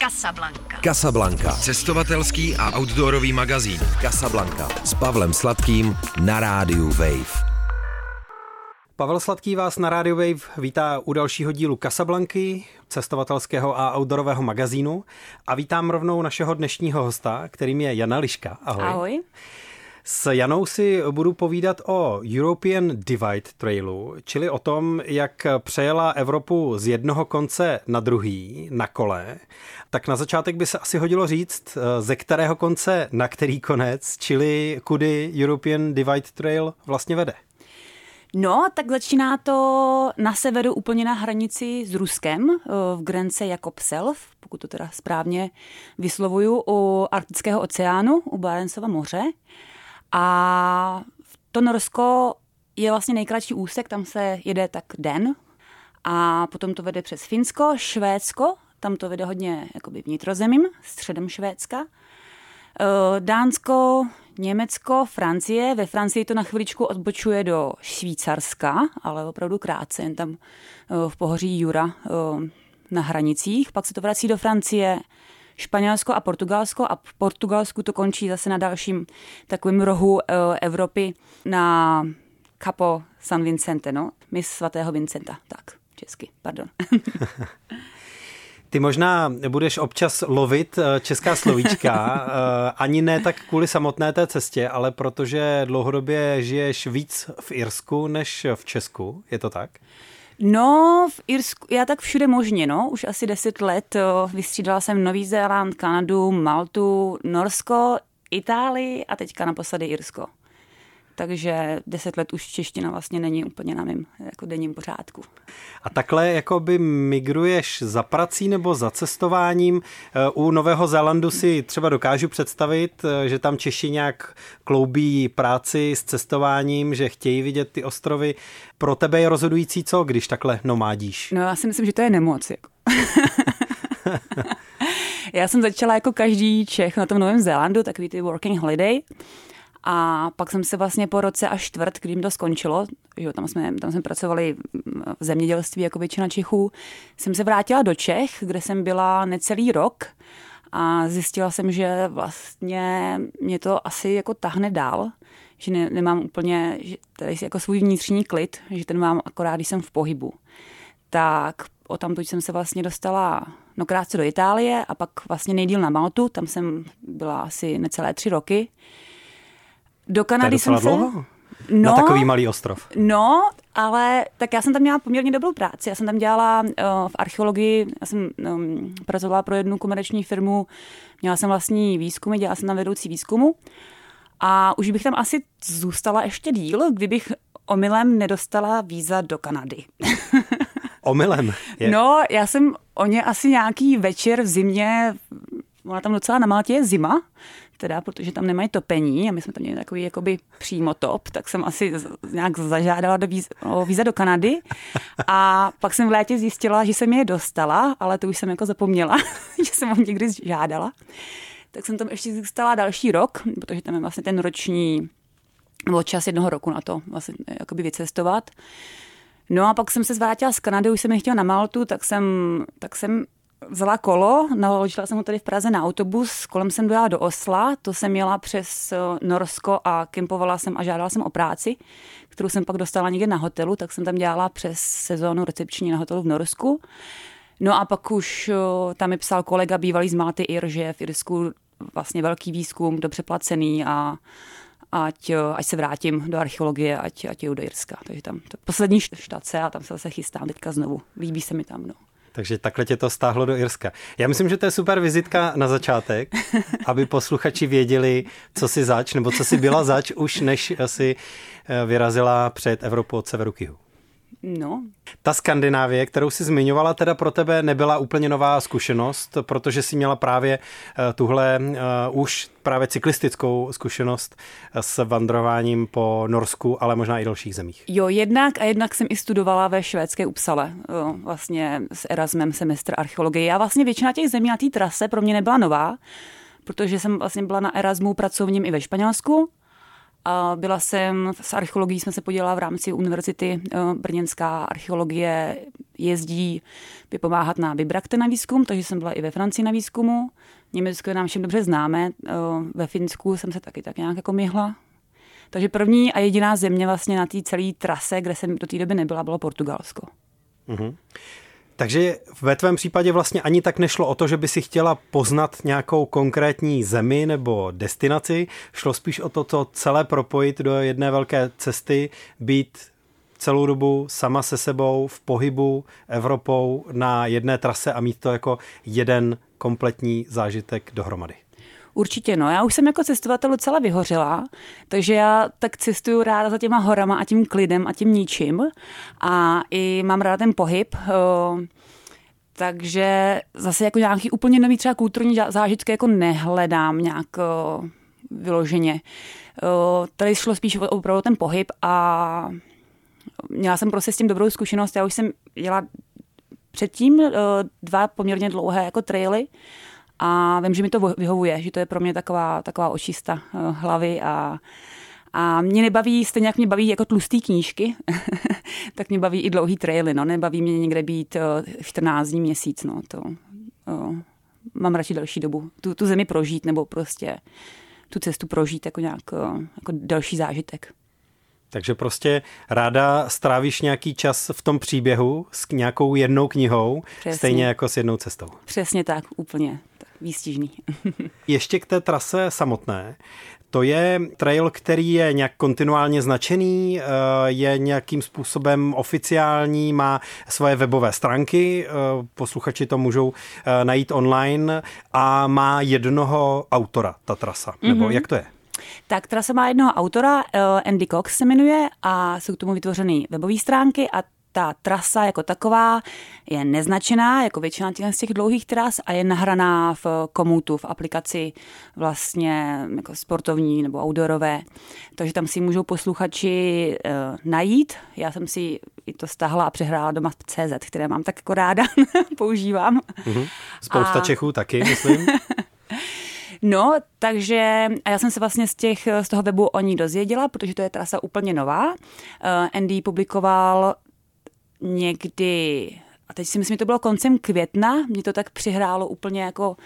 Casablanca. Casablanca. Cestovatelský a outdoorový magazín. Casablanca. S Pavlem Sladkým na rádiu Wave. Pavel Sladký vás na Radio Wave vítá u dalšího dílu Casablanky, cestovatelského a outdoorového magazínu. A vítám rovnou našeho dnešního hosta, kterým je Jana Liška. Ahoj. Ahoj. S Janou si budu povídat o European Divide Trailu, čili o tom, jak přejela Evropu z jednoho konce na druhý, na kole. Tak na začátek by se asi hodilo říct, ze kterého konce na který konec, čili kudy European Divide Trail vlastně vede. No, tak začíná to na severu úplně na hranici s Ruskem, eh, v Grence Jakobselv, pokud to teda správně vyslovuju, u Arktického oceánu, u Barencova moře. A to Norsko je vlastně nejkratší úsek, tam se jede tak den a potom to vede přes Finsko, Švédsko, tam to vede hodně jakoby vnitrozemím, středem Švédska. Eh, Dánsko, Německo, Francie. Ve Francii to na chviličku odbočuje do Švýcarska, ale opravdu krátce, jen tam eh, v pohoří Jura eh, na hranicích. Pak se to vrací do Francie, Španělsko a Portugalsko a v Portugalsku to končí zase na dalším takovém rohu Evropy na Capo San Vincente, no, mis svatého Vincenta, tak, česky, pardon. Ty možná budeš občas lovit eh, česká slovíčka, eh, ani ne tak kvůli samotné té cestě, ale protože dlouhodobě žiješ víc v Irsku než v Česku, je to tak? No, v Irsku, já tak všude možně, no, už asi deset let vystřídala jsem Nový Zéland, Kanadu, Maltu, Norsko, Itálii a teďka naposledy Irsko takže deset let už čeština vlastně není úplně na mém jako denním pořádku. A takhle jako by migruješ za prací nebo za cestováním? Eh, u Nového Zélandu si třeba dokážu představit, eh, že tam Češi nějak kloubí práci s cestováním, že chtějí vidět ty ostrovy. Pro tebe je rozhodující co, když takhle nomádíš? No já si myslím, že to je nemoc. Jako. já jsem začala jako každý Čech na tom Novém Zélandu, takový ty working holiday. A pak jsem se vlastně po roce a čtvrt, kdy to skončilo, že tam jsme, tam jsme pracovali v zemědělství jako většina Čechů, jsem se vrátila do Čech, kde jsem byla necelý rok a zjistila jsem, že vlastně mě to asi jako tahne dál, že ne, nemám úplně že tady jako svůj vnitřní klid, že ten mám akorát, když jsem v pohybu. Tak o tamtud jsem se vlastně dostala no krátce do Itálie a pak vlastně nejdíl na Maltu, tam jsem byla asi necelé tři roky. Do Kanady jsem se... Dlouho? No, na takový malý ostrov. No, ale tak já jsem tam měla poměrně dobrou práci. Já jsem tam dělala uh, v archeologii, já jsem um, pracovala pro jednu komerční firmu, měla jsem vlastní výzkumy, dělala jsem tam vedoucí výzkumu. A už bych tam asi zůstala ještě díl, kdybych omylem nedostala víza do Kanady. omylem? Je. No, já jsem o ně asi nějaký večer v zimě, ona tam docela na Maltě je zima, teda, protože tam nemají topení a my jsme tam měli takový jakoby přímo top, tak jsem asi nějak zažádala do víz, o víza do Kanady a pak jsem v létě zjistila, že jsem je dostala, ale to už jsem jako zapomněla, že jsem ho někdy žádala. Tak jsem tam ještě zůstala další rok, protože tam je vlastně ten roční, nebo čas jednoho roku na to vlastně jakoby vycestovat. No a pak jsem se zvrátila z Kanady, už jsem je chtěla na Maltu, tak jsem, tak jsem vzala kolo, naložila jsem ho tady v Praze na autobus, kolem jsem dojela do Osla, to jsem jela přes eh, Norsko a kempovala jsem a žádala jsem o práci, kterou jsem pak dostala někde na hotelu, tak jsem tam dělala přes sezónu recepční na hotelu v Norsku. No a pak už eh, tam mi psal kolega bývalý z Malty Ir, že je v Irsku vlastně velký výzkum, dobře placený a ať, eh, ať se vrátím do archeologie, ať, ať jdu do Irska. Takže tam to poslední štace a tam se zase chystám teďka znovu. Líbí se mi tam. No. Takže takhle tě to stáhlo do Irska. Já myslím, že to je super vizitka na začátek, aby posluchači věděli, co si zač, nebo co si byla zač, už než si eh, vyrazila před Evropu od severu k jihu. No. Ta Skandinávie, kterou si zmiňovala, teda pro tebe nebyla úplně nová zkušenost, protože si měla právě eh, tuhle uh, už právě cyklistickou zkušenost s vandrováním po Norsku, ale možná i dalších zemích. Jo, jednak a jednak jsem i studovala ve švédské Upsale, vlastně s Erasmem semestr archeologie. Já vlastně většina těch zemí na té trase pro mě nebyla nová, protože jsem vlastně byla na Erasmu pracovním i ve Španělsku A byla jsem, s archeologií jsme se podělala v rámci univerzity eh, Brněnská archeologie jezdí vypomáhat na Vibrakte na výzkum, takže jsem byla i ve Francii na výzkumu. Německo je nám všem dobře známe, eh, ve Finsku jsem se taky tak nějak jako myhla. Takže první a jediná země vlastně na té celé trase, kde jsem do té doby nebyla, bylo Portugalsko. Mm-hmm. Takže ve tvém případě vlastně ani tak nešlo o to, že by si chtěla poznat nějakou konkrétní zemi nebo destinaci. Šlo spíš o to, to celé propojit do jedné velké cesty, být celou dobu sama se sebou v pohybu Evropou na jedné trase a mít to jako jeden kompletní zážitek dohromady. Určitě, no. Já už jsem jako cestovatel docela vyhořela, takže já tak cestuju ráda za těma horama a tím klidem a tím ničím. A i mám ráda ten pohyb. Uh, takže zase jako nějaký úplně nový třeba kulturní zážitky jako nehledám nějak uh, vyloženě. Uh, tady šlo spíš opravdu ten pohyb a měla jsem prostě s tím dobrou zkušenost. Já už jsem jela předtím dva poměrně dlouhé jako traily a vím, že mi to vyhovuje, že to je pro mě taková, taková očista uh, hlavy a a mě nebaví, stejně jak mě baví jako tlustý knížky, tak mě baví i dlouhý traily, no. Nebaví mě někde být 14 dní, měsíc, no. To, uh, mám radši další dobu. Tu, tu zemi prožít nebo prostě tu cestu prožít jako nějak jako další zážitek. Takže prostě ráda strávíš nějaký čas v tom příběhu s nějakou jednou knihou, Přesně. stejně jako s jednou cestou. Přesně tak, úplně výstižný. Ještě k té trase samotné. To je trail, který je nějak kontinuálně značený, eh, je nějakým způsobem oficiální, má svoje webové stránky, eh, posluchači to můžou eh, najít online a má jednoho autora, ta trasa, nebo mm-hmm. jak to je? Tak trasa má jednoho autora, Andy Cox se jmenuje a jsou k tomu vytvořeny webové stránky a ta trasa jako taková je neznačená, jako většina těch, z těch dlouhých tras a je nahraná v komutu, v aplikaci vlastně jako sportovní nebo outdoorové. Takže tam si můžou posluchači uh, najít. Já jsem si i to stáhla a přehrála doma v CZ, které mám tak jako ráda, používám. Mm-hmm. Spousta a... Čechů taky, myslím. No, takže a já jsem se vlastně z, těch, z toho webu o ní dozvěděla, protože to je trasa úplně nová. Uh, Andy publikoval někdy, a teď si myslím, že to bylo koncem května, mě to tak přihrálo úplně jako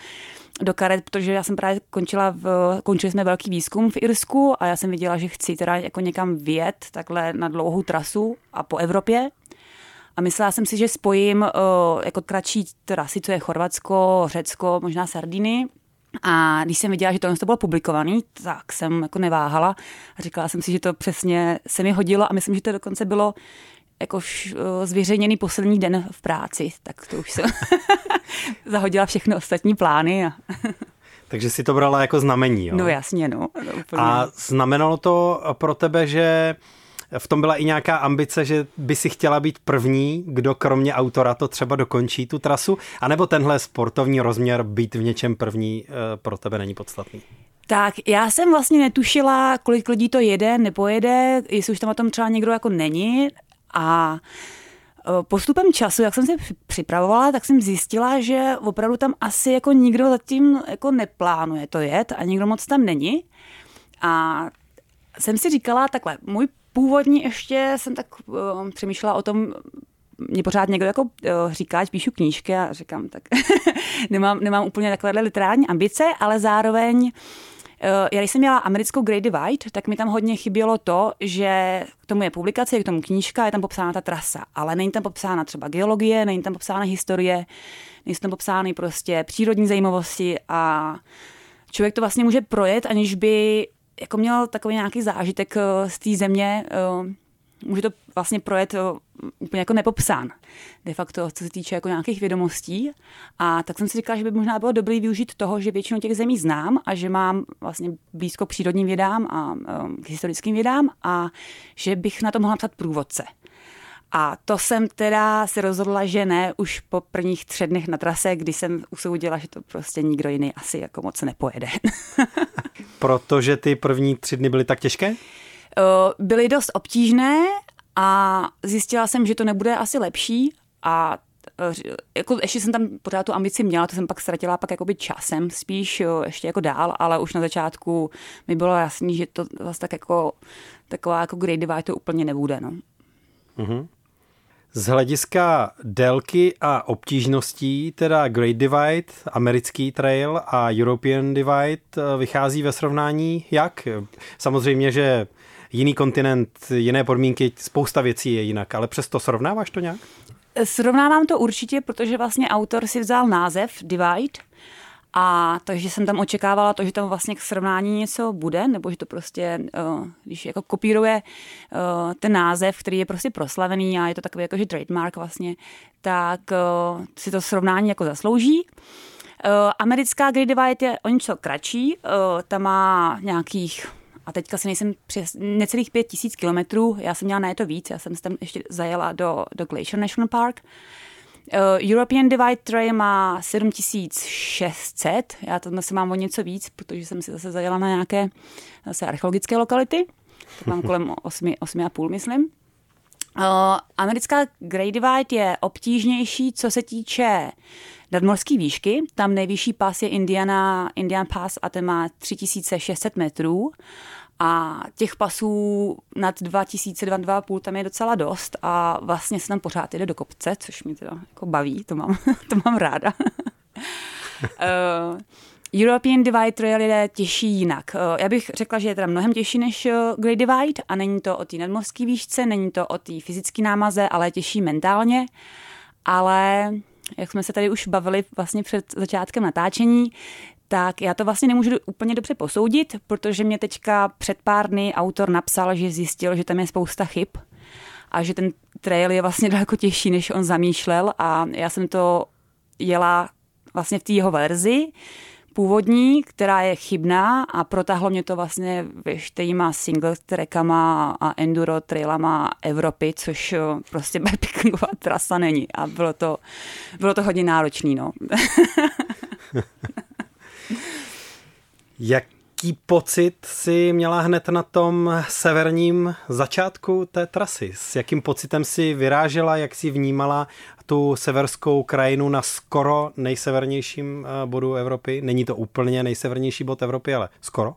do karet, protože já jsem právě končila, v, končili jsme velký výzkum v Irsku a já jsem viděla, že chci teda jako někam vjet takhle na dlouhou trasu a po Evropě. A myslela jsem si, že spojím uh, jako kratší trasy, co je Chorvatsko, Řecko, možná Sardiny. A když jsem viděla, že to bylo publikovaný, tak jsem jako neváhala a říkala jsem si, že to přesně se mi hodilo a myslím, že to dokonce bylo jako zveřejněný poslední den v práci, tak to už jsem zahodila všechny ostatní plány. A Takže si to brala jako znamení, jo? No jasně, no. Úplně. A znamenalo to pro tebe, že v tom byla i nějaká ambice, že by si chtěla být první, kdo kromě autora to třeba dokončí tu trasu, anebo tenhle sportovní rozměr být v něčem první eh, pro tebe není podstatný? Tak já jsem vlastně netušila, kolik lidí to jede, nepojede, jestli už tam o tom třeba někdo jako není. A e, postupem času, jak jsem se připravovala, tak jsem zjistila, že opravdu tam asi jako nikdo zatím jako neplánuje to jet a nikdo moc tam není. A jsem si říkala takhle, můj původní ještě jsem tak uh, přemýšlela o tom, mě pořád někdo jako uh, říká, že píšu knížky a říkám, tak nemám, nemám úplně takovéhle literární ambice, ale zároveň já když jsem měla americkou Great Divide, tak mi tam hodně chybělo to, že k tomu je publikace, je k tomu knížka, je tam popsána ta trasa, ale není tam popsána třeba geologie, není tam popsána historie, nejsou tam popsány prostě přírodní zajímavosti a člověk to vlastně může projet, aniž by jako měl takový nějaký zážitek eh, z té země, eh, může to vlastně projet úplně jako nepopsán. De facto, co se týče jako nějakých vědomostí. A tak jsem si říkala, že by možná bylo dobré využít toho, že většinu těch zemí znám a že mám vlastně blízko přírodním vědám a um, k historickým vědám a že bych na to mohla psat průvodce. A to jsem teda si rozhodla, že ne, už po prvních třech dnech na trase, kdy jsem usoudila, že to prostě nikdo jiný asi jako moc nepojede. Protože ty první tři dny byly tak těžké? Byly dost obtížné a zjistila jsem, že to nebude asi lepší a eh, jako ještě jsem tam pořád tu ambici měla, to jsem pak ztratila pak jakoby časem spíš jo, ještě jako dál, ale už na začátku mi bylo jasný, že to zase tak jako taková jako Divide to úplně nebude. No. Mm-hmm. Z hlediska délky a obtížností, teda Great Divide, americký trail a European Divide eh, vychází ve srovnání jak? Samozřejmě, že jiný kontinent, jiné podmínky, spousta věcí je jinak, ale přesto srovnáváš to nějak? Srovnávám to určitě, protože vlastně autor si vzal název Divide, a takže jsem tam očekávala to, že tam vlastně k srovnání něco bude, nebo že to prostě, uh, když jako kopíruje uh, ten název, který je prostě proslavený a je to takový jako že trademark vlastně, tak uh, si to srovnání jako zaslouží. Americká Great Divide je o něco kratší, ta má nějakých a teďka si nejsem přes necelých pět tisíc kilometrů, já jsem měla na to víc, já jsem se tam ještě zajela do, do Glacier National Park. Uh, European Divide Trail má 7600, já to zase mám o něco víc, protože jsem si zase zajela na nějaké zase archeologické lokality, tak mám kolem 8,5 myslím. Uh, americká Great Divide je obtížnější, co se týče nadmorské výšky. Tam nejvyšší pas je Indiana, Indian Pass a ten má 3600 metrů. A těch pasů nad 2000, 2,5 tam je docela dost a vlastně se tam pořád jde do kopce, což mě teda jako baví, to mám, to mám ráda. uh, European Divide Trail je těžší jinak. Uh, já bych řekla, že je teda mnohem těžší než uh, Great Divide a není to o té nadmorské výšce, není to o té fyzické námaze, ale je těžší mentálně. Ale jak jsme se tady už bavili vlastně před začátkem natáčení, tak já to vlastně nemůžu úplně dobře posoudit, protože mě teďka před pár dny autor napsal, že zjistil, že tam je spousta chyb a že ten trail je vlastně daleko těžší, než on zamýšlel a já jsem to jela vlastně v té jeho verzi, původní, která je chybná a protáhlo mě to vlastně veškerýma single trackama a enduro trailama Evropy, což prostě backpackingová trasa není a bylo to, bylo to hodně náročný, no. Jaký pocit si měla hned na tom severním začátku té trasy? S jakým pocitem si vyrážela, jak si vnímala tu severskou krajinu na skoro nejsevernějším eh, bodu Evropy? Není to úplně nejsevernější bod Evropy, ale skoro?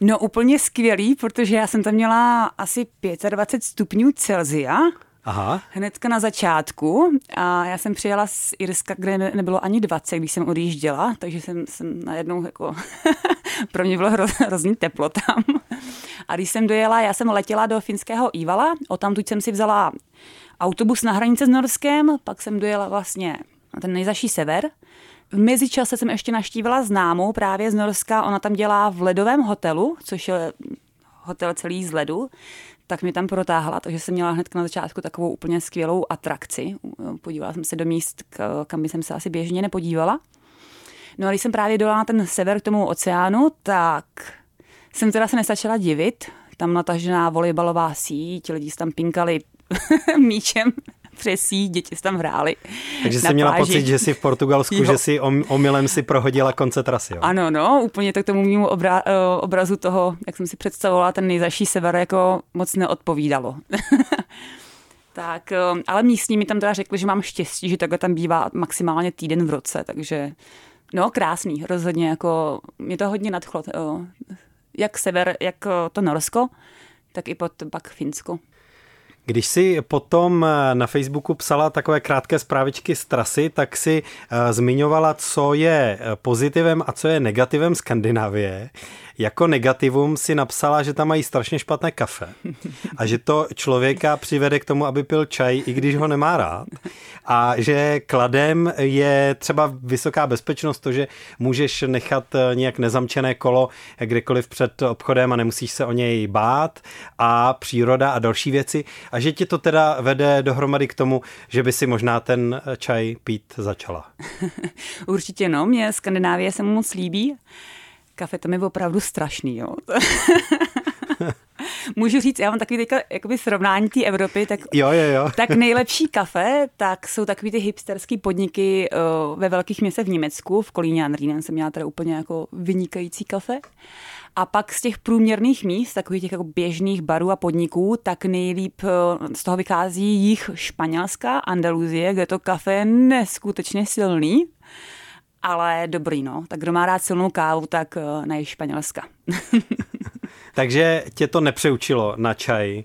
No úplně skvělý, protože já jsem tam měla asi 25 stupňů Celzia Aha. hnedka na začátku a já jsem přijela z Irska, kde nebylo ani 20, když jsem odjížděla, takže jsem, jsem najednou jako, pro mě bylo hro, hrozný teplo tam. A když jsem dojela, já jsem letěla do finského Ivala, o tamtud jsem si vzala autobus na hranice s Norskem, pak jsem dojela vlastně na ten nejzaší sever. V mezičase jsem ještě naštívila známou právě z Norska, ona tam dělá v ledovém hotelu, což je hotel celý z ledu tak mě tam protáhla, takže jsem měla hned na začátku takovou úplně skvělou atrakci. Podívala jsem se do míst, kam jsem se asi běžně nepodívala. No a když jsem právě dolala na ten sever k tomu oceánu, tak jsem teda se nestačila divit. Tam natažená volejbalová síť, lidi tam pinkali míčem přesí, děti se tam hrály. Takže jsi měla pláži. pocit, že jsi v Portugalsku, jo. že jsi omylem si prohodila konce trasy. Jo? Ano, no, úplně to k tomu mému obra, eh, obrazu toho, jak jsem si představovala ten nejzaší sever, jako moc neodpovídalo. tak, eh, ale místní mi tam teda řekli, že mám štěstí, že takhle tam bývá maximálně týden v roce, takže no, krásný, rozhodně, jako mě to hodně nadchlo. Eh, jak sever, jak to Norsko, tak i pod pak Finsko. Když si potom eh, na Facebooku psala takové krátké zprávičky z trasy, tak si uh, zmiňovala, co je eh, pozitivem a co je negativem Skandinávie. Jako negativum si napsala, že tam mají strašně špatné kafe a že to člověka přivede k tomu, aby pil čaj, i když ho nemá rád. A že kladem je třeba vysoká bezpečnost, to, že můžeš nechat nějak nezamčené kolo kdekoliv před obchodem a nemusíš se o něj bát a příroda a další věci a že ti to teda vede dohromady k tomu, že by si možná ten čaj pít začala. Určitě no, mě Skandinávie se mu moc líbí. Kafe to je opravdu strašný, jo. můžu říct, já mám takový teďka jakoby srovnání té Evropy, tak, jo, jo, jo. tak nejlepší kafe, tak jsou takový ty hipsterský podniky uh, ve velkých městech v Německu, v Kolíně a Rýnen jsem měla teda úplně jako vynikající kafe. A pak z těch průměrných míst, takových těch jako běžných barů a podniků, tak nejlíp eh, z toho vychází jich Španělska, Andaluzie, kde to kafe je neskutečně silný ale dobrý, no. Tak kdo má rád silnou kávu, tak eh, ne Španělska. Takže tě to nepřeučilo na čaj. Eh,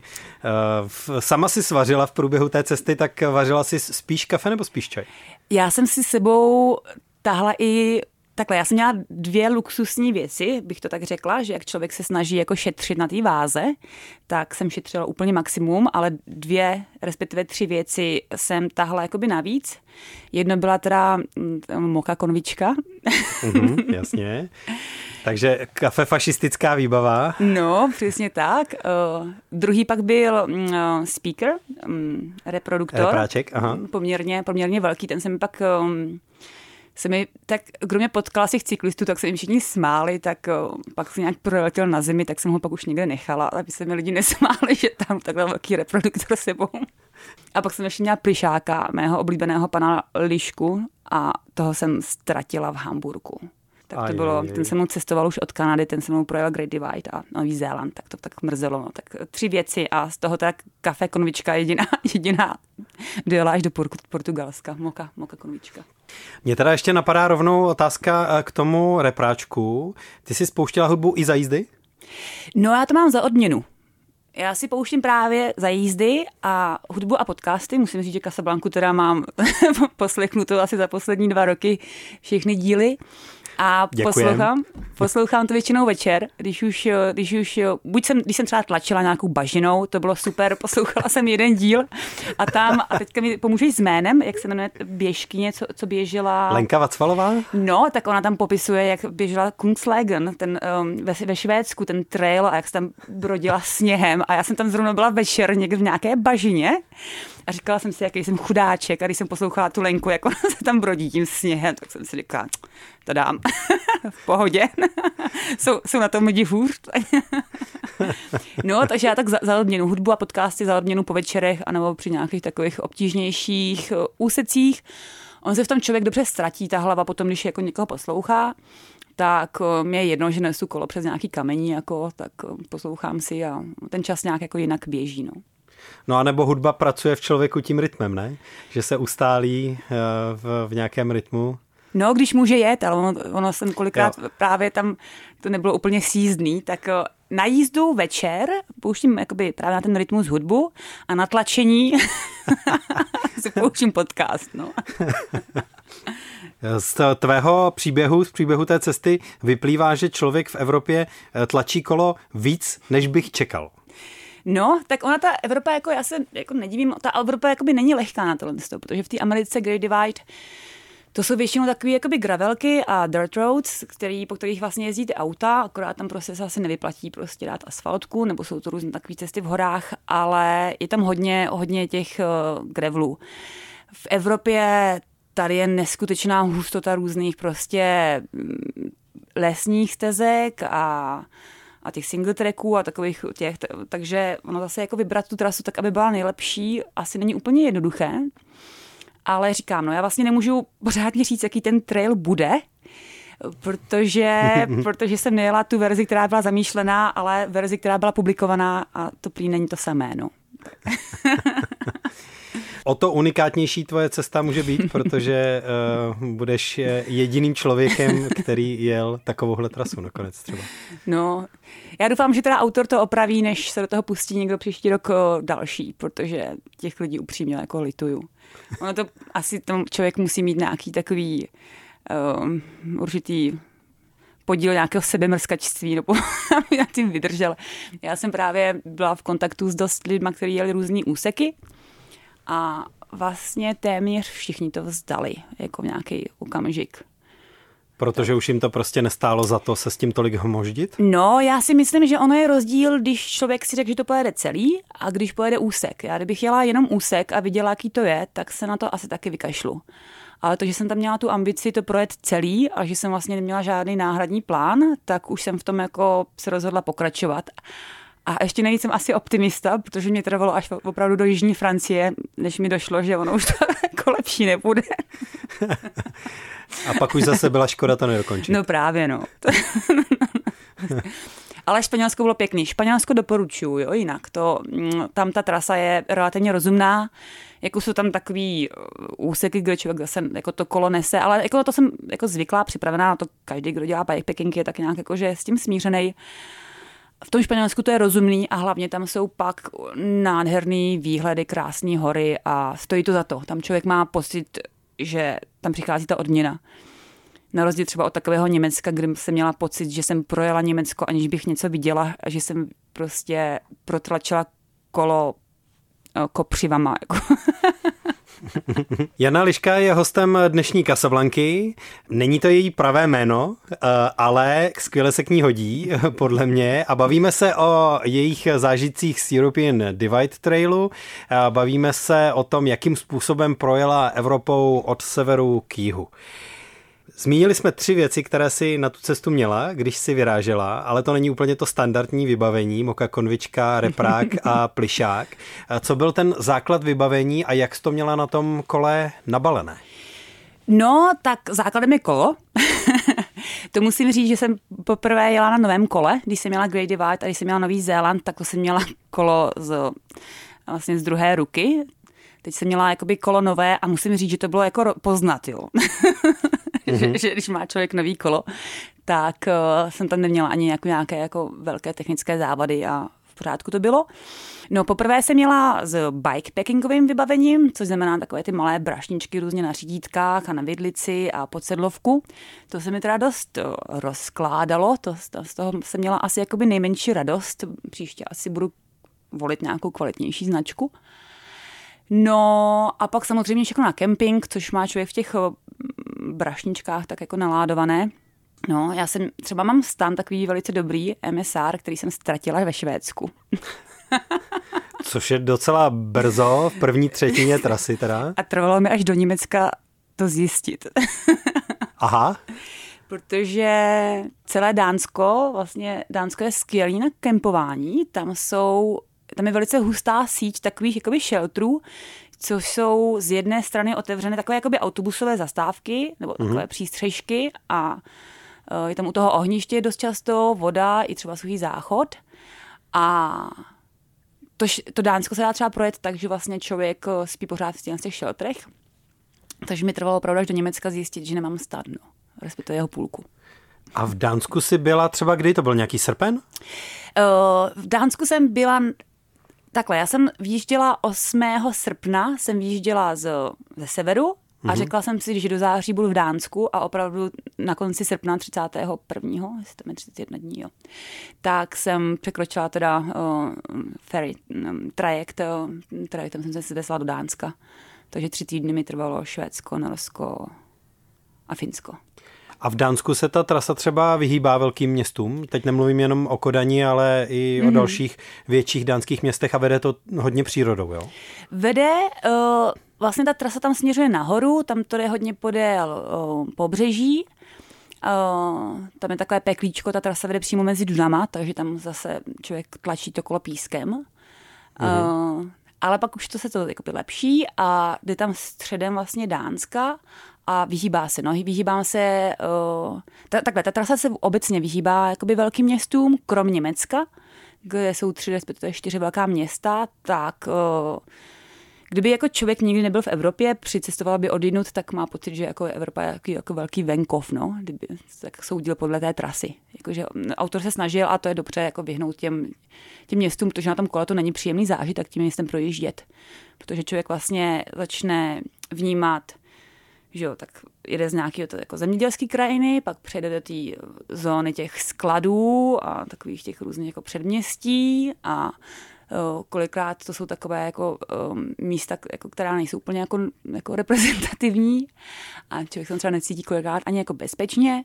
sama si svařila v průběhu té cesty, tak vařila si spíš kafe nebo spíš čaj? Já jsem si sebou tahla i Takhle, já jsem měla dvě luxusní věci, bych to tak řekla, že jak člověk se snaží jako šetřit na té váze, tak jsem šetřila úplně maximum, ale dvě, respektive tři věci jsem tahla jakoby navíc. Jedno byla teda mm, moka konvička. Mm-hmm, jasně. Takže kafe fašistická výbava. No, přesně tak. Uh, druhý pak byl uh, speaker, um, reproduktor. Repráček, aha. Poměrně, poměrně velký, ten jsem pak um, se mi, tak kdo mě potkala těch cyklistů, tak se jim všichni smáli, tak uh, pak se nějak proletěl na zemi, tak jsem ho pak už někde nechala, aby se mi lidi nesmáli, že tam takhle velký reproduktor sebou. A pak jsem ještě měla plišáka, mého oblíbeného pana Lišku a toho jsem ztratila v Hamburgu. Tak to aj, bylo, aj, aj. ten se mnou cestoval už od Kanady, ten se mnou projel Great Divide a Nový Zéland, tak to tak mrzelo. No. Tak tři věci a z toho tak kafe konvička jediná, jediná dojela až do Portugalska, moka, moka konvička. Mně teda ještě napadá rovnou otázka eh, k tomu repráčku. Ty jsi spouštěla hudbu i za jízdy? No já to mám za odměnu. Já si pouštím právě za jízdy a hudbu a podcasty. Musím říct, že Casablanku teda mám poslechnuto asi za poslední dva roky všechny díly. A Děkujem. poslouchám, poslouchám to většinou večer, když už, když už, buď jsem, když jsem třeba tlačila nějakou bažinou, to bylo super, poslouchala jsem jeden díl a tam, a teďka mi pomůžeš s jménem, jak se jmenuje běžkyně, co, co běžela. Lenka Vacvalová? No, tak ona tam popisuje, jak běžela Kungslegen, ten um, ve, ve Švédsku, ten trail a jak se tam brodila sněhem a já jsem tam zrovna byla večer někde v nějaké bažině a říkala jsem si, jaký jsem chudáček. A když jsem poslouchala tu Lenku, jak ona se tam brodí tím sněhem, tak jsem si říkala, to dám v pohodě. jsou, jsou na tom lidi hůř. no, takže já tak za, za hudbu a podcasty za odměnu po večerech anebo při nějakých takových obtížnějších uh, úsecích. On se v tom člověk dobře ztratí, ta hlava potom, když jako někoho poslouchá tak mě je jedno, že nesu kolo přes nějaký kamení, jako, tak uh, poslouchám si a ten čas nějak jako jinak běží. No. No a nebo hudba pracuje v člověku tím rytmem, ne? Že se ustálí eh, v, v nějakém rytmu. No, když může jet, ale ono, ono jsem kolikrát jo. právě tam to nebylo úplně sízdný, tak eh, na jízdu večer pouštím jakoby právě na ten rytmus hudbu a na tlačení si pouštím podcast. No. Z tvého příběhu, z příběhu té cesty vyplývá, že člověk v Evropě eh, tlačí kolo víc, než bych čekal. No, tak ona ta Evropa, jako já se jako nedivím, ta Evropa jakoby není lehká na tohle, protože v té Americe Great Divide to jsou většinou takové jakoby gravelky a dirt roads, který, po kterých vlastně jezdíte auta, akorát tam prostě se asi nevyplatí prostě dát asfaltku, nebo jsou to různé takové cesty v horách, ale je tam hodně, hodně těch uh, gravelů. V Evropě tady je neskutečná hustota různých prostě mm, lesních stezek a a těch single tracků a takových těch, takže ono zase jako vybrat tu trasu tak, aby byla nejlepší, asi není úplně jednoduché. Ale říkám, no já vlastně nemůžu pořádně říct, jaký ten trail bude, protože, protože jsem nejela tu verzi, která byla zamýšlená, ale verzi, která byla publikovaná a to prý není to samé, no. O to unikátnější tvoje cesta může být, protože uh, budeš jediným člověkem, který jel takovouhle trasu nakonec třeba. No, já doufám, že teda autor to opraví, než se do toho pustí někdo příští rok eh, další, protože těch lidí upřímně jako lituju. Ono to asi tam člověk musí mít nějaký takový um, určitý podíl nějakého sebemrskačství, nebo aby na tím vydržel. Já jsem právě byla v kontaktu s dost lidmi, kteří jeli různý úseky a vlastně téměř všichni to vzdali, jako nějaký okamžik. Protože už jim to prostě nestálo za to se s tím tolik hmoždit? No, já si myslím, že ono je rozdíl, když člověk si řekne, že to pojede celý a když pojede úsek. Já kdybych jela jenom úsek a viděla, jaký to je, tak se na to asi taky vykašlu. Ale to, že jsem tam měla tu ambici to projet celý a že jsem vlastně neměla žádný náhradní plán, tak už jsem v tom jako se rozhodla pokračovat. A ještě nejvíc jsem asi optimista, protože mě trvalo až opravdu do Jižní Francie, než mi došlo, že ono už to jako lepší nebude. A pak už zase byla škoda to nedokončit. No právě, no. Ale Španělsko bylo pěkný. Španělsko doporučuju, jo, jinak. To, mm, tam ta trasa je relativně rozumná, jako jsou tam takový uh, úseky, kde člověk zase jako to kolo nese, ale jako to jsem jako zvyklá, připravená na to, každý, kdo dělá bikepacking, je tak nějak jako, že s tím smířený. V tom Španělsku to je rozumný a hlavně tam jsou pak nádherný výhledy, krásné hory a stojí to za to. Tam člověk má pocit, že tam přichází ta odměna. Na rozdíl třeba od takového Německa, kde jsem měla pocit, že jsem projela Německo, aniž bych něco viděla a že jsem prostě protlačila kolo eh, kopřivama. Jako. Jana Liška je hostem dnešní Kasablanky. Není to její pravé jméno, eh, ale skvěle se k ní hodí, podle mě. A bavíme se o jejich zážitcích z European Divide Trailu. Bavíme se o tom, jakým způsobem projela Evropou od severu k jihu. Zmínili jsme tři věci, které si na tu cestu měla, když si vyrážela, ale to není úplně to standardní vybavení, moka konvička, reprák a plišák. Co byl ten základ vybavení a jak jsi to měla na tom kole nabalené? No, tak základem je kolo. to musím říct, že jsem poprvé jela na novém kole, když jsem měla Great Divide a když jsem měla Nový Zéland, tak to jsem měla kolo z, vlastně z druhé ruky. Teď jsem měla jakoby kolo nové a musím říct, že to bylo jako poznat, jo. mm-hmm. že, že když má člověk nový kolo, tak uh, jsem tam neměla ani jako nějaké jako velké technické závady a v pořádku to bylo. No poprvé jsem měla s bikepackingovým vybavením, což znamená takové ty malé brašničky různě na řídítkách a na vidlici a pod sedlovku. To se mi teda dost rozkládalo, to, to, z toho jsem měla asi jakoby nejmenší radost. Příště asi budu volit nějakou kvalitnější značku. No a pak samozřejmě všechno na kemping, což má člověk v těch brašničkách tak jako naládované. No, já jsem třeba mám stan takový velice dobrý MSR, který jsem ztratila ve Švédsku. Což je docela brzo v první třetině trasy teda. A trvalo mi až do Německa to zjistit. Aha. Protože celé Dánsko, vlastně Dánsko je skvělý na kempování, tam jsou tam je velice hustá síť takových jakoby shelterů, což jsou z jedné strany otevřené takové jakoby autobusové zastávky nebo mhm. takové mm-hmm. přístřežky a e, je tam u toho ohniště dost často, voda i třeba suchý záchod a to, to Dánsko se dá třeba projet tak, že vlastně člověk e, spí pořád v těch šeltrech. Takže mi trvalo opravdu až do Německa zjistit, že nemám stadno, respektive jeho půlku. A v Dánsku si byla třeba kdy? To byl nějaký srpen? Uh, v Dánsku jsem byla Takhle, já jsem výjížděla 8. srpna, jsem výjížděla z, ze severu a mm-hmm. řekla jsem si, že do září budu v Dánsku a opravdu na konci srpna 31. jestli to je 31 dní, jo, tak jsem překročila teda uh, ferry, um, trajekt, uh, trajektem jsem se vesla do Dánska. Takže tři týdny mi trvalo Švédsko, Norsko a Finsko. A v Dánsku se ta trasa třeba vyhýbá velkým městům? Teď nemluvím jenom o Kodani, ale i mm. o mhm. dalších větších dánských městech a vede to hodně přírodou, jo? Vede, uh, vlastně ta trasa tam směřuje nahoru, tam to je hodně podél uh, pobřeží, Uh, tam je takové peklíčko, ta trasa vede přímo mezi Dunama, takže tam zase člověk tlačí to kolo pískem. Uh, ale pak už to se to jako lepší a jde tam středem vlastně Dánska a vyhýbá se. No, vyhýbám se, uh, ta, takhle, ta trasa se obecně vyhýbá jakoby velkým městům, krom Německa, kde jsou tři, respektive čtyři velká města, tak uh, kdyby jako člověk nikdy nebyl v Evropě, přicestoval by odinut, tak má pocit, že jako Evropa je jako, jako velký venkov, no, kdyby tak soudil podle té trasy. Jakože autor se snažil a to je dobře jako vyhnout těm, těm městům, protože na tom kole to není příjemný zážitek tím městem projíždět. Protože člověk vlastně začne vnímat že jo, tak jede z nějakého jako zemědělské krajiny, pak přejde do té zóny těch skladů a takových těch různých jako předměstí a kolikrát to jsou takové jako um, místa, jako, která nejsou úplně jako, jako reprezentativní a člověk se třeba necítí kolikrát ani jako bezpečně.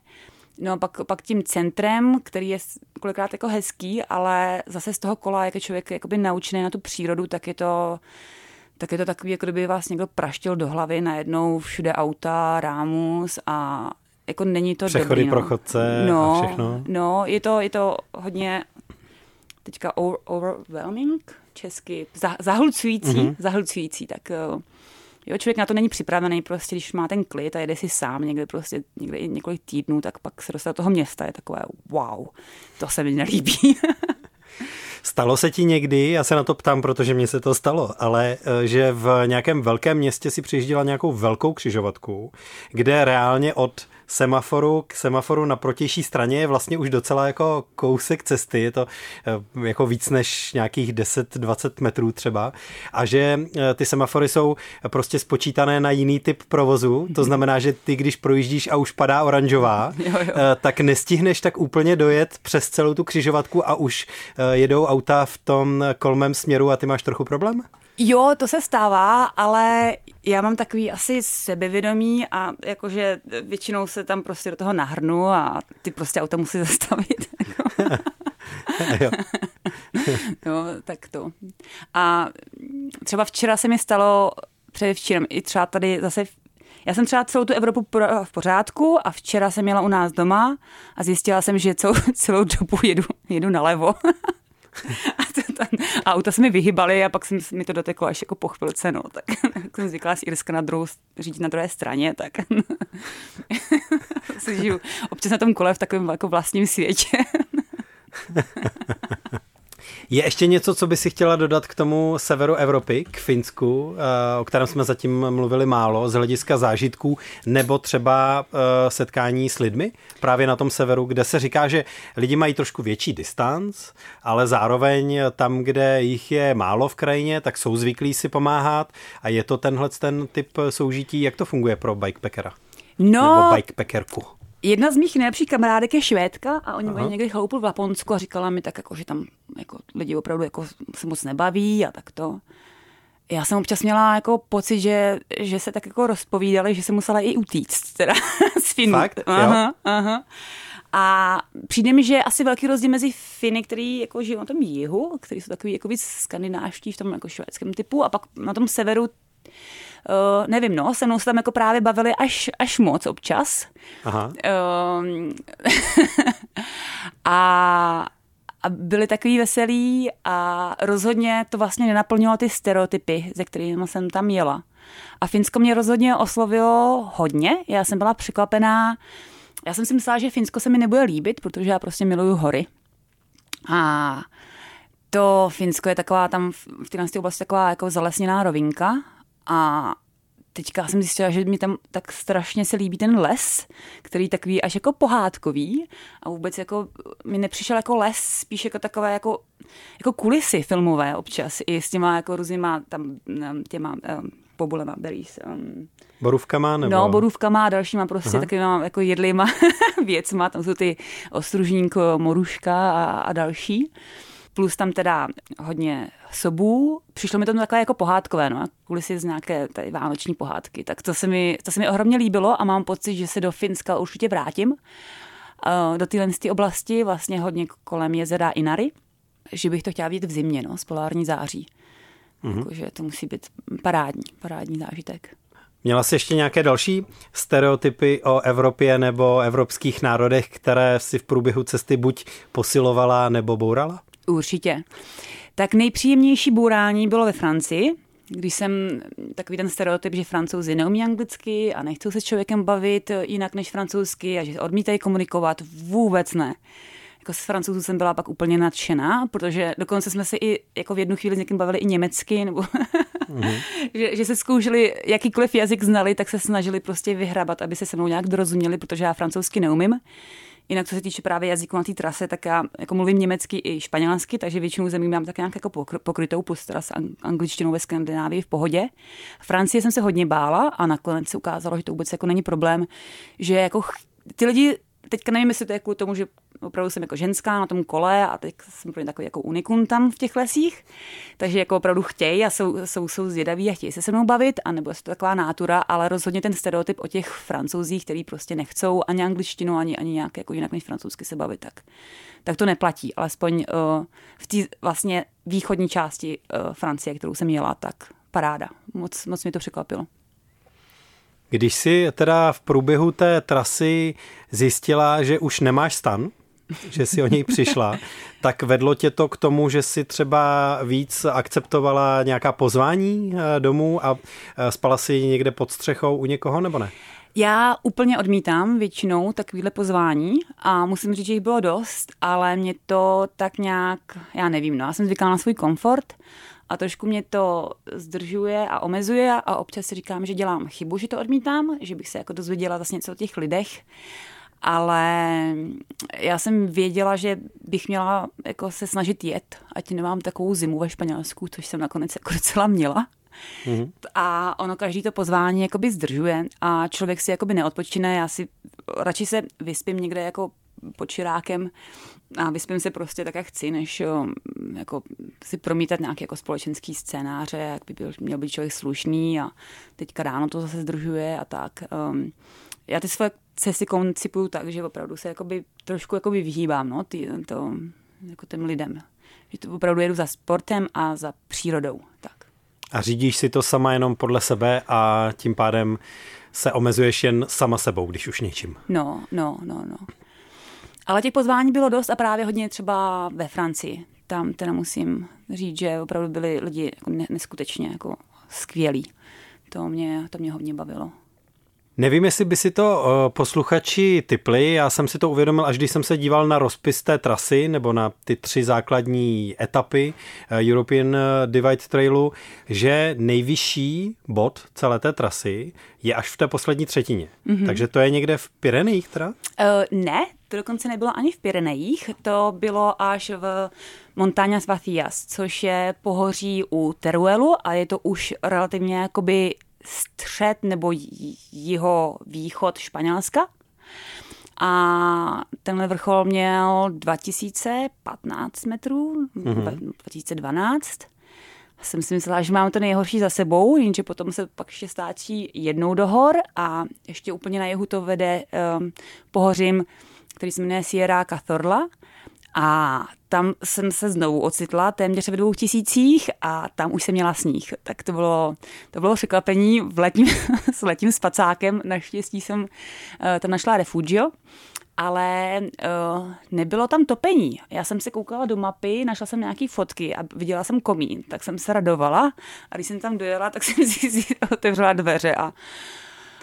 No a pak, pak tím centrem, který je kolikrát jako hezký, ale zase z toho kola, jak je člověk jakoby naučený na tu přírodu, tak je to tak je to takový, jako kdyby vás někdo praštil do hlavy, najednou všude auta, rámus a jako není to Přechody dobrý, no. pro chodce no, a všechno. No, je to, je to hodně teďka overwhelming, česky, zahlcující, mm-hmm. zahlcující, tak Jo, člověk na to není připravený, prostě když má ten klid a jede si sám někde prostě někde i několik týdnů, tak pak se dostat do toho města, je takové wow, to se mi nelíbí. Stalo se ti někdy, já se na to ptám, protože mně se to stalo, ale eh, že v nějakém velkém městě si přijížděla nějakou velkou křižovatku, kde reálně od semaforu k semaforu na protější straně je vlastně už docela jako kousek cesty, je to eh, jako víc než nějakých 10-20 metrů třeba a že eh, ty semafory jsou prostě spočítané na jiný typ provozu, to znamená, že ty když projíždíš a už padá oranžová, jo, jo. Eh, tak nestihneš tak úplně dojet přes celou tu křižovatku a už jedou auta v tom kolmém směru a ty máš trochu problém? Jo, to se stává, ale já mám takový asi sebevědomí a jakože většinou se tam prostě do toho nahrnu a ty prostě auto musí zastavit. jo. jo, tak to. A třeba včera se mi stalo, předevčírem, i třeba tady zase já jsem třeba celou tu Evropu v pořádku a včera jsem měla u nás doma a zjistila jsem, že celou, celou dobu jedu, jedu nalevo. a, to, tam, auta se mi vyhybaly a pak jsem, mi to doteklo až jako po chvilce, no, tak, tak jsem zvykla z Irska na druhou, řídit na druhé straně, tak si žiju občas na tom kole v takovém jako vlastním světě. Je ještě něco, co by si chtěla dodat k tomu severu Evropy, k Finsku, eh, o kterém jsme zatím mluvili málo, z hlediska zážitků, nebo třeba eh, setkání s lidmi právě na tom severu, kde se říká, že lidi mají trošku větší distanc, ale zároveň tam, kde jich je málo v krajině, tak jsou zvyklí si pomáhat a je to tenhle ten typ soužití, jak to funguje pro bikepackera? No, nebo bikepackerku? Jedna z mých nejlepších kamarádek je Švédka a oni mají někdy chloupil v Japonsku a říkala mi tak, jako, že tam jako, lidi opravdu jako, se moc nebaví a tak to. Já jsem občas měla jako pocit, že, že se tak jako rozpovídali, že se musela i utíct teda z Finu. Fakt? Aha, jo? aha. A přijde mi, že je asi velký rozdíl mezi Finy, který jako žijou na tom jihu, který jsou takový jako víc skandinávští v tom jako švédském typu a pak na tom severu uh, nevím, no, se mnou se tam jako právě bavili až, až moc občas. Aha. Uh, a, a byli takový veselí a rozhodně to vlastně nenaplnilo ty stereotypy, ze kterými jsem tam jela. A Finsko mě rozhodně oslovilo hodně. Já jsem byla překvapená. Já jsem si myslela, že Finsko se mi nebude líbit, protože já prostě miluju hory. A to Finsko je taková tam v téhle oblasti taková jako zalesněná rovinka a teďka jsem zjistila, že mi tam tak strašně se líbí ten les, který takový až jako pohádkový a vůbec jako mi nepřišel jako les, spíš jako takové jako, jako kulisy filmové občas i s těma jako různýma tam těma um, pobulema, berries. Um, Borůvkama nebo? No, borůvkama a dalšíma prostě takovýma jako jedlýma věcma, tam jsou ty ostružník, moruška a, a další plus tam teda hodně sobů. Přišlo mi to takové jako pohádkové, no, kulisy z nějaké tady vánoční pohádky. Tak to se, mi, to se mi ohromně líbilo a mám pocit, že se do Finska určitě vrátím. Eh, do téhle oblasti, vlastně hodně kolem jezera Inary, že bych to chtěla vidět v zimě, no, z polární září. Mm-hmm. Jakože to musí být parádní, parádní zážitek. Měla jsi ještě nějaké další stereotypy o Evropě nebo evropských národech, které si v průběhu cesty buď posilovala nebo bourala? Určitě. Tak nejpříjemnější bourání bylo ve Francii, když jsem takový ten stereotyp, že francouzi neumí anglicky a nechcou se s člověkem bavit jinak než francouzsky a že odmítají komunikovat, vůbec ne. Jako s francouzů jsem byla pak úplně nadšená, protože dokonce jsme se i jako v jednu chvíli s někým bavili i německy, nebo mm-hmm. že, že se zkoušeli, jakýkoliv jazyk znali, tak se snažili prostě vyhrabat, aby se se mnou nějak dorozuměli, protože já francouzsky neumím. Jinak, co se týče právě jazyku na té trase, tak já jako mluvím německy i španělsky, takže většinu zemí mám tak nějak jako pokrytou, plus teda s angličtinou ve Skandinávii v pohodě. Francie jsem se hodně bála a nakonec se ukázalo, že to vůbec jako není problém, že jako ty lidi teďka nevím, jestli to je kvůli tomu, že opravdu jsem jako ženská na tom kole a teď jsem pro takový jako unikum tam v těch lesích, takže jako opravdu chtějí a jsou, jsou, jsou zvědaví a chtějí se se mnou bavit, anebo je to taková nátura, ale rozhodně ten stereotyp o těch francouzích, který prostě nechcou ani angličtinu, ani, ani nějak jako jinak než francouzsky se bavit, tak, tak to neplatí, alespoň uh, v té vlastně východní části uh, Francie, kterou jsem jela, tak paráda. Moc, moc mě to překvapilo. Když si teda v průběhu té trasy zjistila, že už nemáš stan, že si o něj přišla, tak vedlo tě to k tomu, že si třeba víc akceptovala nějaká pozvání eh, domů a eh, spala si někde pod střechou u někoho, nebo ne? Já úplně odmítám většinou takovýhle pozvání a musím říct, že jich bylo dost, ale mě to tak nějak, já nevím, no, já jsem zvyklá na svůj komfort a trošku mě to zdržuje a omezuje a občas si říkám, že dělám chybu, že to odmítám, že bych se jako dozvěděla zase něco o těch lidech, ale já jsem věděla, že bych měla jako se snažit jet, ať nemám takovou zimu ve Španělsku, což jsem nakonec jako docela měla. Mm-hmm. A ono každý to pozvání jakoby zdržuje a člověk si jakoby neodpočine. Já si radši se vyspím někde jako pod širákem a vyspím se prostě tak, jak chci, než jako si promítat nějaké jako společenský scénáře, jak by byl, měl být člověk slušný a teďka ráno to zase zdržuje a tak. Um, já ty svoje cesty koncipuju tak, že opravdu se jakoby, trošku jakoby vyhýbám no, ty, to, jako těm lidem. Že to opravdu jedu za sportem a za přírodou. Tak. A řídíš si to sama jenom podle sebe a tím pádem se omezuješ jen sama sebou, když už něčím. No, no, no, no. Ale těch pozvání bylo dost a právě hodně třeba ve Francii. Tam teda musím říct, že opravdu byli lidi jako neskutečně jako skvělí. To mě, to mě hodně bavilo. Nevím, jestli by si to uh, posluchači typli, já jsem si to uvědomil, až když jsem se díval na rozpis té trasy, nebo na ty tři základní etapy uh, European Divide Trailu, že nejvyšší bod celé té trasy je až v té poslední třetině. Mm-hmm. Takže to je někde v Pyrenejích teda? Uh, ne, to dokonce nebylo ani v Pyrenejích, to bylo až v Montañas Vacías, což je pohoří u Teruelu a je to už relativně jakoby střed nebo jeho východ Španělska. A tenhle vrchol měl 2015 metrů, mm-hmm. 2012. Jsem si myslela, že mám to nejhorší za sebou, jenže potom se pak ještě stáčí jednou do hor a ještě úplně na jihu to vede um, pohořím, který se jmenuje Sierra Cazorla a tam jsem se znovu ocitla téměř ve dvou tisících a tam už jsem měla sníh. Tak to bylo, to bylo překvapení v letním, s letním spacákem. Naštěstí jsem uh, tam našla refugio, ale uh, nebylo tam topení. Já jsem se koukala do mapy, našla jsem nějaké fotky a viděla jsem komín, tak jsem se radovala a když jsem tam dojela, tak jsem si otevřela dveře a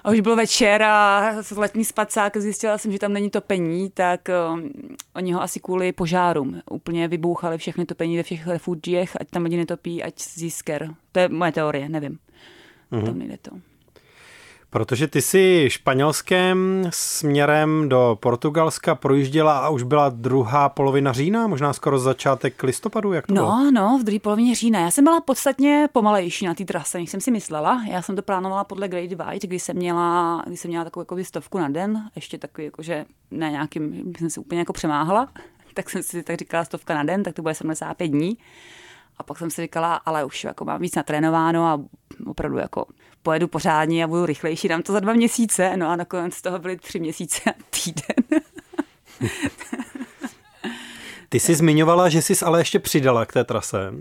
a už byl večer a letní spacák, zjistila jsem, že tam není topení, tak um, oni ho asi kvůli požárům úplně vybouchali všechny topení ve všech refugiech, ať tam lidi netopí, ať získer. To je moje teorie, nevím. Mm-hmm. Tam nejde to. Protože ty si španělském směrem do Portugalska projížděla a už byla druhá polovina října, možná skoro začátek listopadu, jak to No, bylo? no, v druhé polovině října. Já jsem byla podstatně pomalejší na té trase, než jsem si myslela. Já jsem to plánovala podle Great Divide, kdy jsem měla, kdy jsem měla takovou jako stovku na den, ještě takový, jako, že ne nějakým, jsem se úplně jako přemáhla, tak jsem si tak říkala stovka na den, tak to bude 75 dní. A pak jsem si říkala, ale už jako mám víc natrénováno a opravdu jako pojedu pořádně a budu rychlejší, dám to za dva měsíce, no a nakonec z toho byly tři měsíce a týden. Ty jsi zmiňovala, že jsi ale ještě přidala k té trase.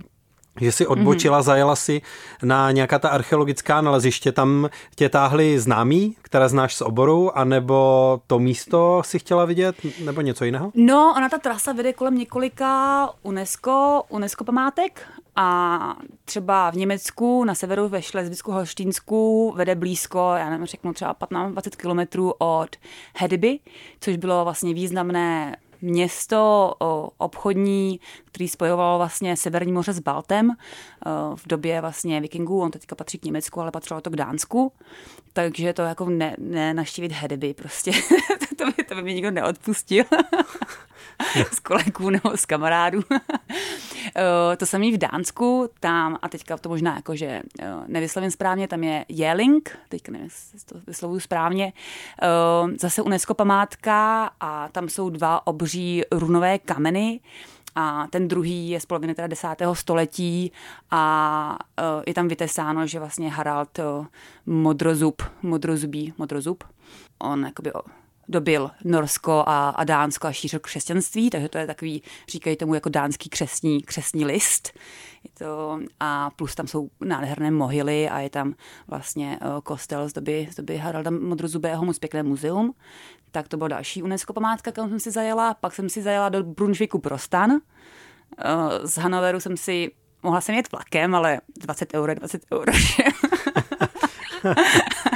Že si odbočila, mm-hmm. zajela si na nějaká ta archeologická naleziště, tam tě táhli známí, které znáš z oboru, anebo to místo si chtěla vidět, nebo něco jiného? No, ona ta trasa vede kolem několika UNESCO, UNESCO památek a třeba v Německu, na severu ve Šlezvicku Holštínsku vede blízko, já nevím, řeknu třeba 15-20 kilometrů od Hedby, což bylo vlastně významné město obchodní, který spojovalo vlastně Severní moře s Baltem v době vlastně vikingů. On teďka patří k Německu, ale patřilo to k Dánsku. Takže to jako ne, ne naštívit Hedeby prostě. to, by, to by mě nikdo neodpustil. z kolegů nebo z kamarádů. to samý v Dánsku, tam, a teďka to možná jako, že nevyslovím správně, tam je Jeling, teďka nevím, jestli to vyslovuju správně, zase UNESCO památka a tam jsou dva obří runové kameny, a ten druhý je z poloviny teda desátého století a je tam vytesáno, že vlastně Harald Modrozub, Modrozubí, Modrozub, on jakoby dobil Norsko a, a Dánsko a šířil křesťanství, takže to je takový, říkají tomu jako dánský křesní, křesní list. Je to, a plus tam jsou nádherné mohyly a je tam vlastně kostel z doby, z doby Haralda Modrozubého, moc pěkné muzeum. Tak to byla další UNESCO památka, kterou jsem si zajela. Pak jsem si zajela do Brunswicku pro stan. Z Hanoveru jsem si mohla jsem jet vlakem, ale 20 euro 20 euro.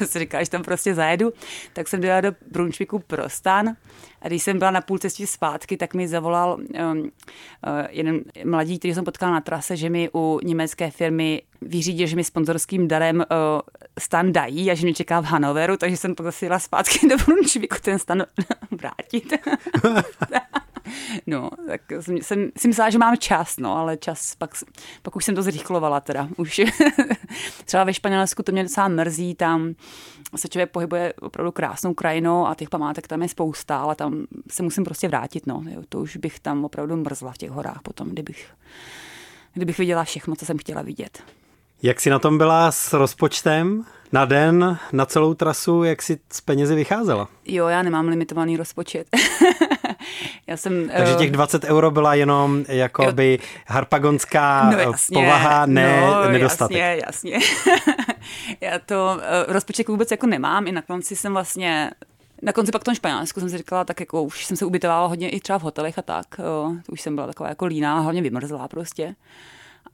jsem si říkala, že tam prostě zajedu, tak jsem dojela do Brunšviku pro stan a když jsem byla na půl cestě zpátky, tak mi zavolal um, uh, jeden mladí, který jsem potkala na trase, že mi u německé firmy vyřídil, že mi sponzorským darem uh, stan dají a že mě čeká v Hanoveru, takže jsem pak zase zpátky do Brunšviku ten stan vrátit. No, tak jsem, jsem si myslela, že mám čas, no, ale čas, pak, pak už jsem to zrychlovala teda. Už třeba ve Španělsku to mě docela mrzí, tam se člověk pohybuje opravdu krásnou krajinou a těch památek tam je spousta, ale tam se musím prostě vrátit, no. Jo, to už bych tam opravdu mrzla v těch horách potom, kdybych, kdybych viděla všechno, co jsem chtěla vidět. Jak jsi na tom byla s rozpočtem na den, na celou trasu, jak jsi z penězi vycházela? Jo, já nemám limitovaný rozpočet. já jsem, Takže těch 20 euro byla jenom jakoby jo. harpagonská no, jasně, povaha, ne no, nedostatek. Jasně, jasně. já to uh, rozpočet vůbec jako nemám, i na konci jsem vlastně na konci pak v tom Španělsku jsem si říkala, tak jako už jsem se ubytovala hodně i třeba v hotelech a tak. Uh, už jsem byla taková jako líná, hlavně vymrzlá prostě.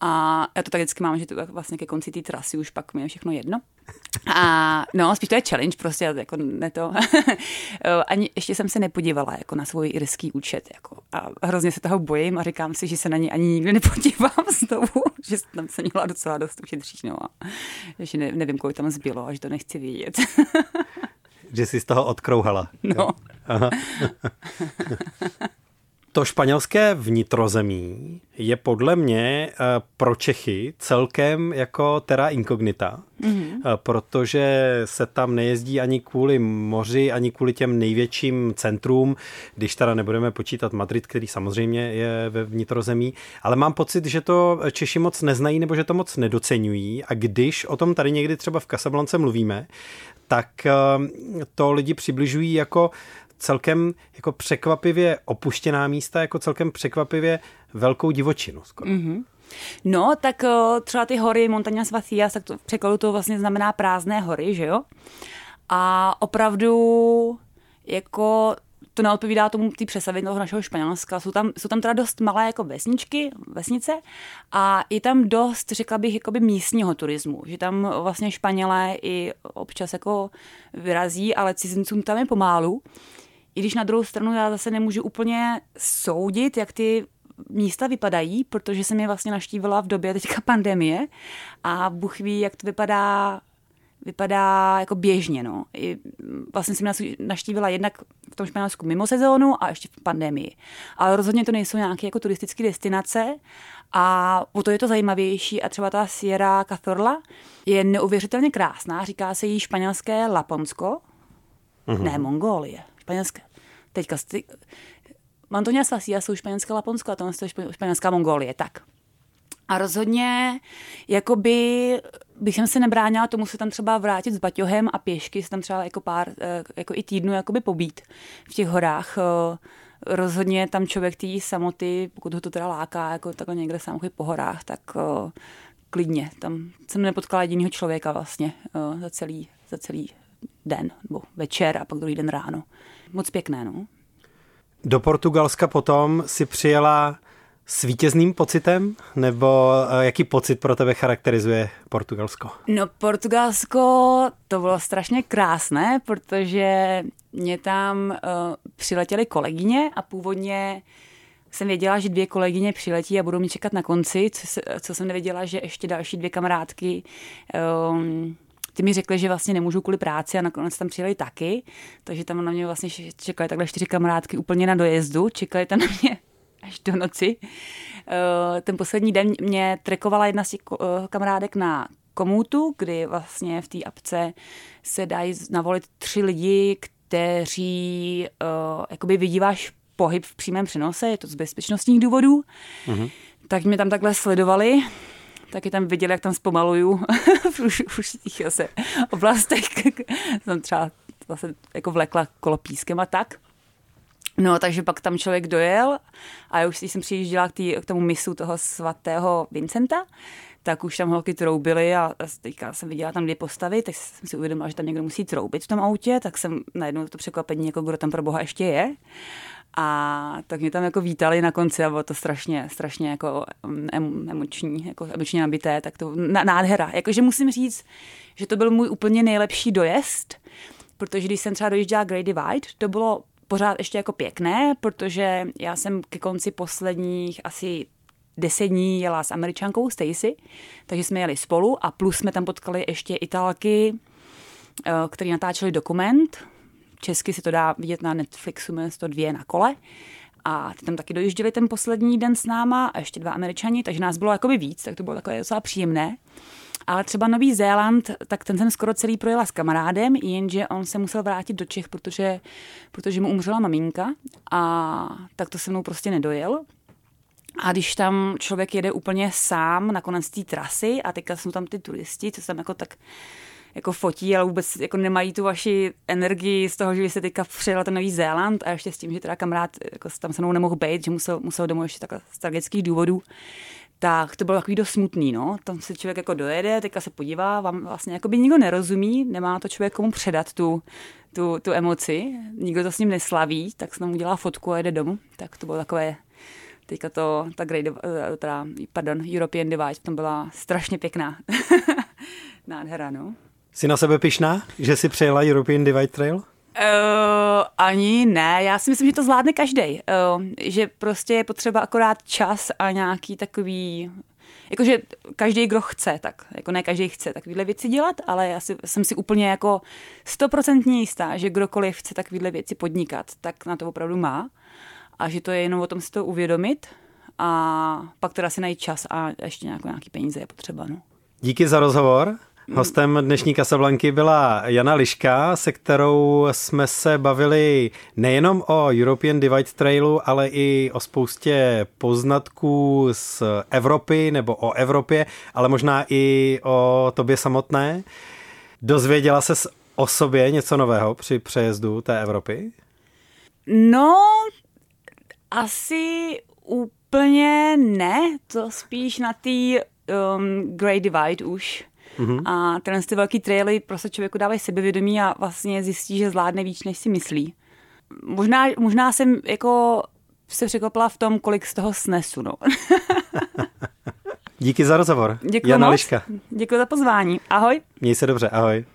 A já to tak vždycky mám, že to vlastně ke konci té trasy už pak mi je všechno jedno. A no, spíš to je challenge prostě, jako ne to. Ani ještě jsem se nepodívala jako na svůj irský účet. Jako, a hrozně se toho bojím a říkám si, že se na ně ani nikdy nepodívám znovu, že tam se měla docela dost ušetříš, no a že ne, nevím, kolik tam zbylo a že to nechci vědět. že jsi z toho odkrouhala. No. Aha. To španělské vnitrozemí je podle mě eh, pro Čechy celkem jako terra incognita, mm-hmm. protože se tam nejezdí ani kvůli moři, ani kvůli těm největším centrům, když teda nebudeme počítat Madrid, který samozřejmě je ve vnitrozemí, ale mám pocit, že to Češi moc neznají nebo že to moc nedocenují a když o tom tady někdy třeba v Casablance mluvíme, tak eh, to lidi přibližují jako celkem jako překvapivě opuštěná místa, jako celkem překvapivě velkou divočinu skoro. Mm-hmm. No, tak třeba ty hory Montañas Vacías, tak to v překladu to vlastně znamená prázdné hory, že jo? A opravdu jako to neodpovídá tomu té představě toho našeho Španělska. Jsou tam, jsou tam teda dost malé jako vesničky, vesnice a je tam dost, řekla bych, jakoby místního turismu, že tam vlastně Španělé i občas jako vyrazí, ale cizincům tam je pomálu. I když na druhou stranu já zase nemůžu úplně soudit, jak ty místa vypadají, protože jsem je vlastně naštívila v době teďka pandemie a Bůh ví, jak to vypadá vypadá jako běžně. No. I vlastně jsem naštívila jednak v tom Španělsku mimo sezónu a ještě v pandemii. Ale rozhodně to nejsou nějaké jako turistické destinace a o to je to zajímavější a třeba ta Sierra Cazorla je neuvěřitelně krásná, říká se jí španělské Laponsko, mm-hmm. ne Mongolie, španělské teďka Mantonia Svasia jsou španělské Laponsko a to je španělská Mongolie, tak. A rozhodně, jakoby bych se nebránila tomu se tam třeba vrátit s baťohem a pěšky se tam třeba jako pár, eh, jako i týdnu jakoby pobít v těch horách. Eh, rozhodně tam člověk té samoty, pokud ho to teda láká, jako takhle někde sám po horách, tak eh, klidně. Tam jsem nepotkala jediného člověka vlastně za celý, za celý den, nebo večer a pak druhý den ráno. Moc pěkné, no. Do Portugalska potom si přijela s vítězným pocitem, nebo eh, jaký pocit pro tebe charakterizuje Portugalsko? No Portugalsko to bylo strašně krásné, protože mě tam uh, přiletěly kolegyně a původně jsem věděla, že dvě kolegyně přiletí a budou mě čekat na konci, co, se, co jsem nevěděla, že ještě další dvě kamarádky um, ty mi řekli, že vlastně nemůžu kvůli práci a nakonec tam přijeli taky, takže tam na mě vlastně čekali takhle čtyři kamarádky úplně na dojezdu, čekali tam na mě až do noci. Eh, ten poslední den mě trekovala jedna z těch eh, kamarádek na komutu, kdy vlastně v té apce se dají navolit tři lidi, kteří uh, jakoby vidí váš pohyb v přímém přenose, je to z bezpečnostních důvodů. Uh-huh. Tak mě tam takhle sledovali taky tam viděli, jak tam zpomaluju v těch oblastech. Jsem třeba zase jako vlekla kolo pískem a tak. No, takže pak tam člověk dojel a já už když jsem přijížděla k, tý, k tomu misu toho svatého Vincenta, tak už tam holky troubily a teďka jsem viděla tam dvě postavy, tak jsem si uvědomila, že tam někdo musí troubit v tom autě, tak jsem najednou to překvapení, jako kdo tam pro boha ještě je. A tak mě tam jako vítali na konci a bylo to strašně, strašně jako mm, emoční, jako emočně nabité, tak to nádhera. Jakože musím říct, že to byl můj úplně nejlepší dojezd, protože když jsem třeba dojížděla Great Divide, to bylo pořád ještě jako pěkné, protože já jsem ke konci posledních asi deset dní jela s američankou Stacy, takže jsme jeli spolu a plus jsme tam potkali ještě Italky, eh, který natáčeli dokument. Česky si to dá vidět na Netflixu, jmenuje to dvě na kole. A ty tam taky dojížděli ten poslední den s náma a ještě dva američani, takže nás bylo jakoby víc, tak to bylo takové docela příjemné. Ale třeba Nový Zéland, tak ten jsem skoro celý projela s kamarádem, jenže on se musel vrátit do Čech, protože, protože mu umřela maminka a tak to se mnou prostě nedojel. A když tam člověk jede úplně sám na konec té trasy a teďka jsou tam ty turisti, co tam jako tak jako fotí, ale vůbec jako nemají tu vaši energii z toho, že vy jste teďka přijela ten Nový Zéland a ještě s tím, že teda kamarád jako tam se mnou nemohl být, že musel, musel domů ještě takhle z tragických důvodů, tak to bylo takový dost smutný, no. Tam se člověk jako dojede, teďka se podívá, vám vlastně jako by nikdo nerozumí, nemá to člověk komu předat tu, tu, tu emoci, nikdo to s ním neslaví, tak se nám udělá fotku a jede domů. Tak to bylo takové teďka to, ta Great, eh, teda, pardon, European Divide, tam byla strašně pěkná. Nádhera, no. Jsi na sebe pišná, že jsi přejela European Divide Trail? Uh, ani ne, já si myslím, že to zvládne každý. Uh, že prostě je potřeba akorát čas a nějaký takový jakože každý, kdo chce, tak jako ne každý chce takovéhle věci dělat, ale já si, jsem si úplně jako stoprocentně jistá, že kdokoliv chce takovéhle věci podnikat, tak na to opravdu má a že to je jenom o tom si to uvědomit a pak teda si najít čas a ještě nějaký, nějaký peníze je potřeba. No. Díky za rozhovor. Hostem dnešní Kasablanky byla Jana Liška, se kterou jsme se bavili nejenom o European Divide Trailu, ale i o spoustě poznatků z Evropy nebo o Evropě, ale možná i o tobě samotné. Dozvěděla se o sobě něco nového při přejezdu té Evropy? No, asi úplně ne, to spíš na té um, Great Divide už. Mm-hmm. A tyhle ty velký traily prostě člověku dávají sebevědomí a vlastně zjistí, že zvládne víc, než si myslí. Možná, možná jsem jako se překvapila v tom, kolik z toho snesu, no. Díky za rozhovor. Děkuji Jana moc. Liška. Děkuji za pozvání. Ahoj. Měj se dobře, ahoj.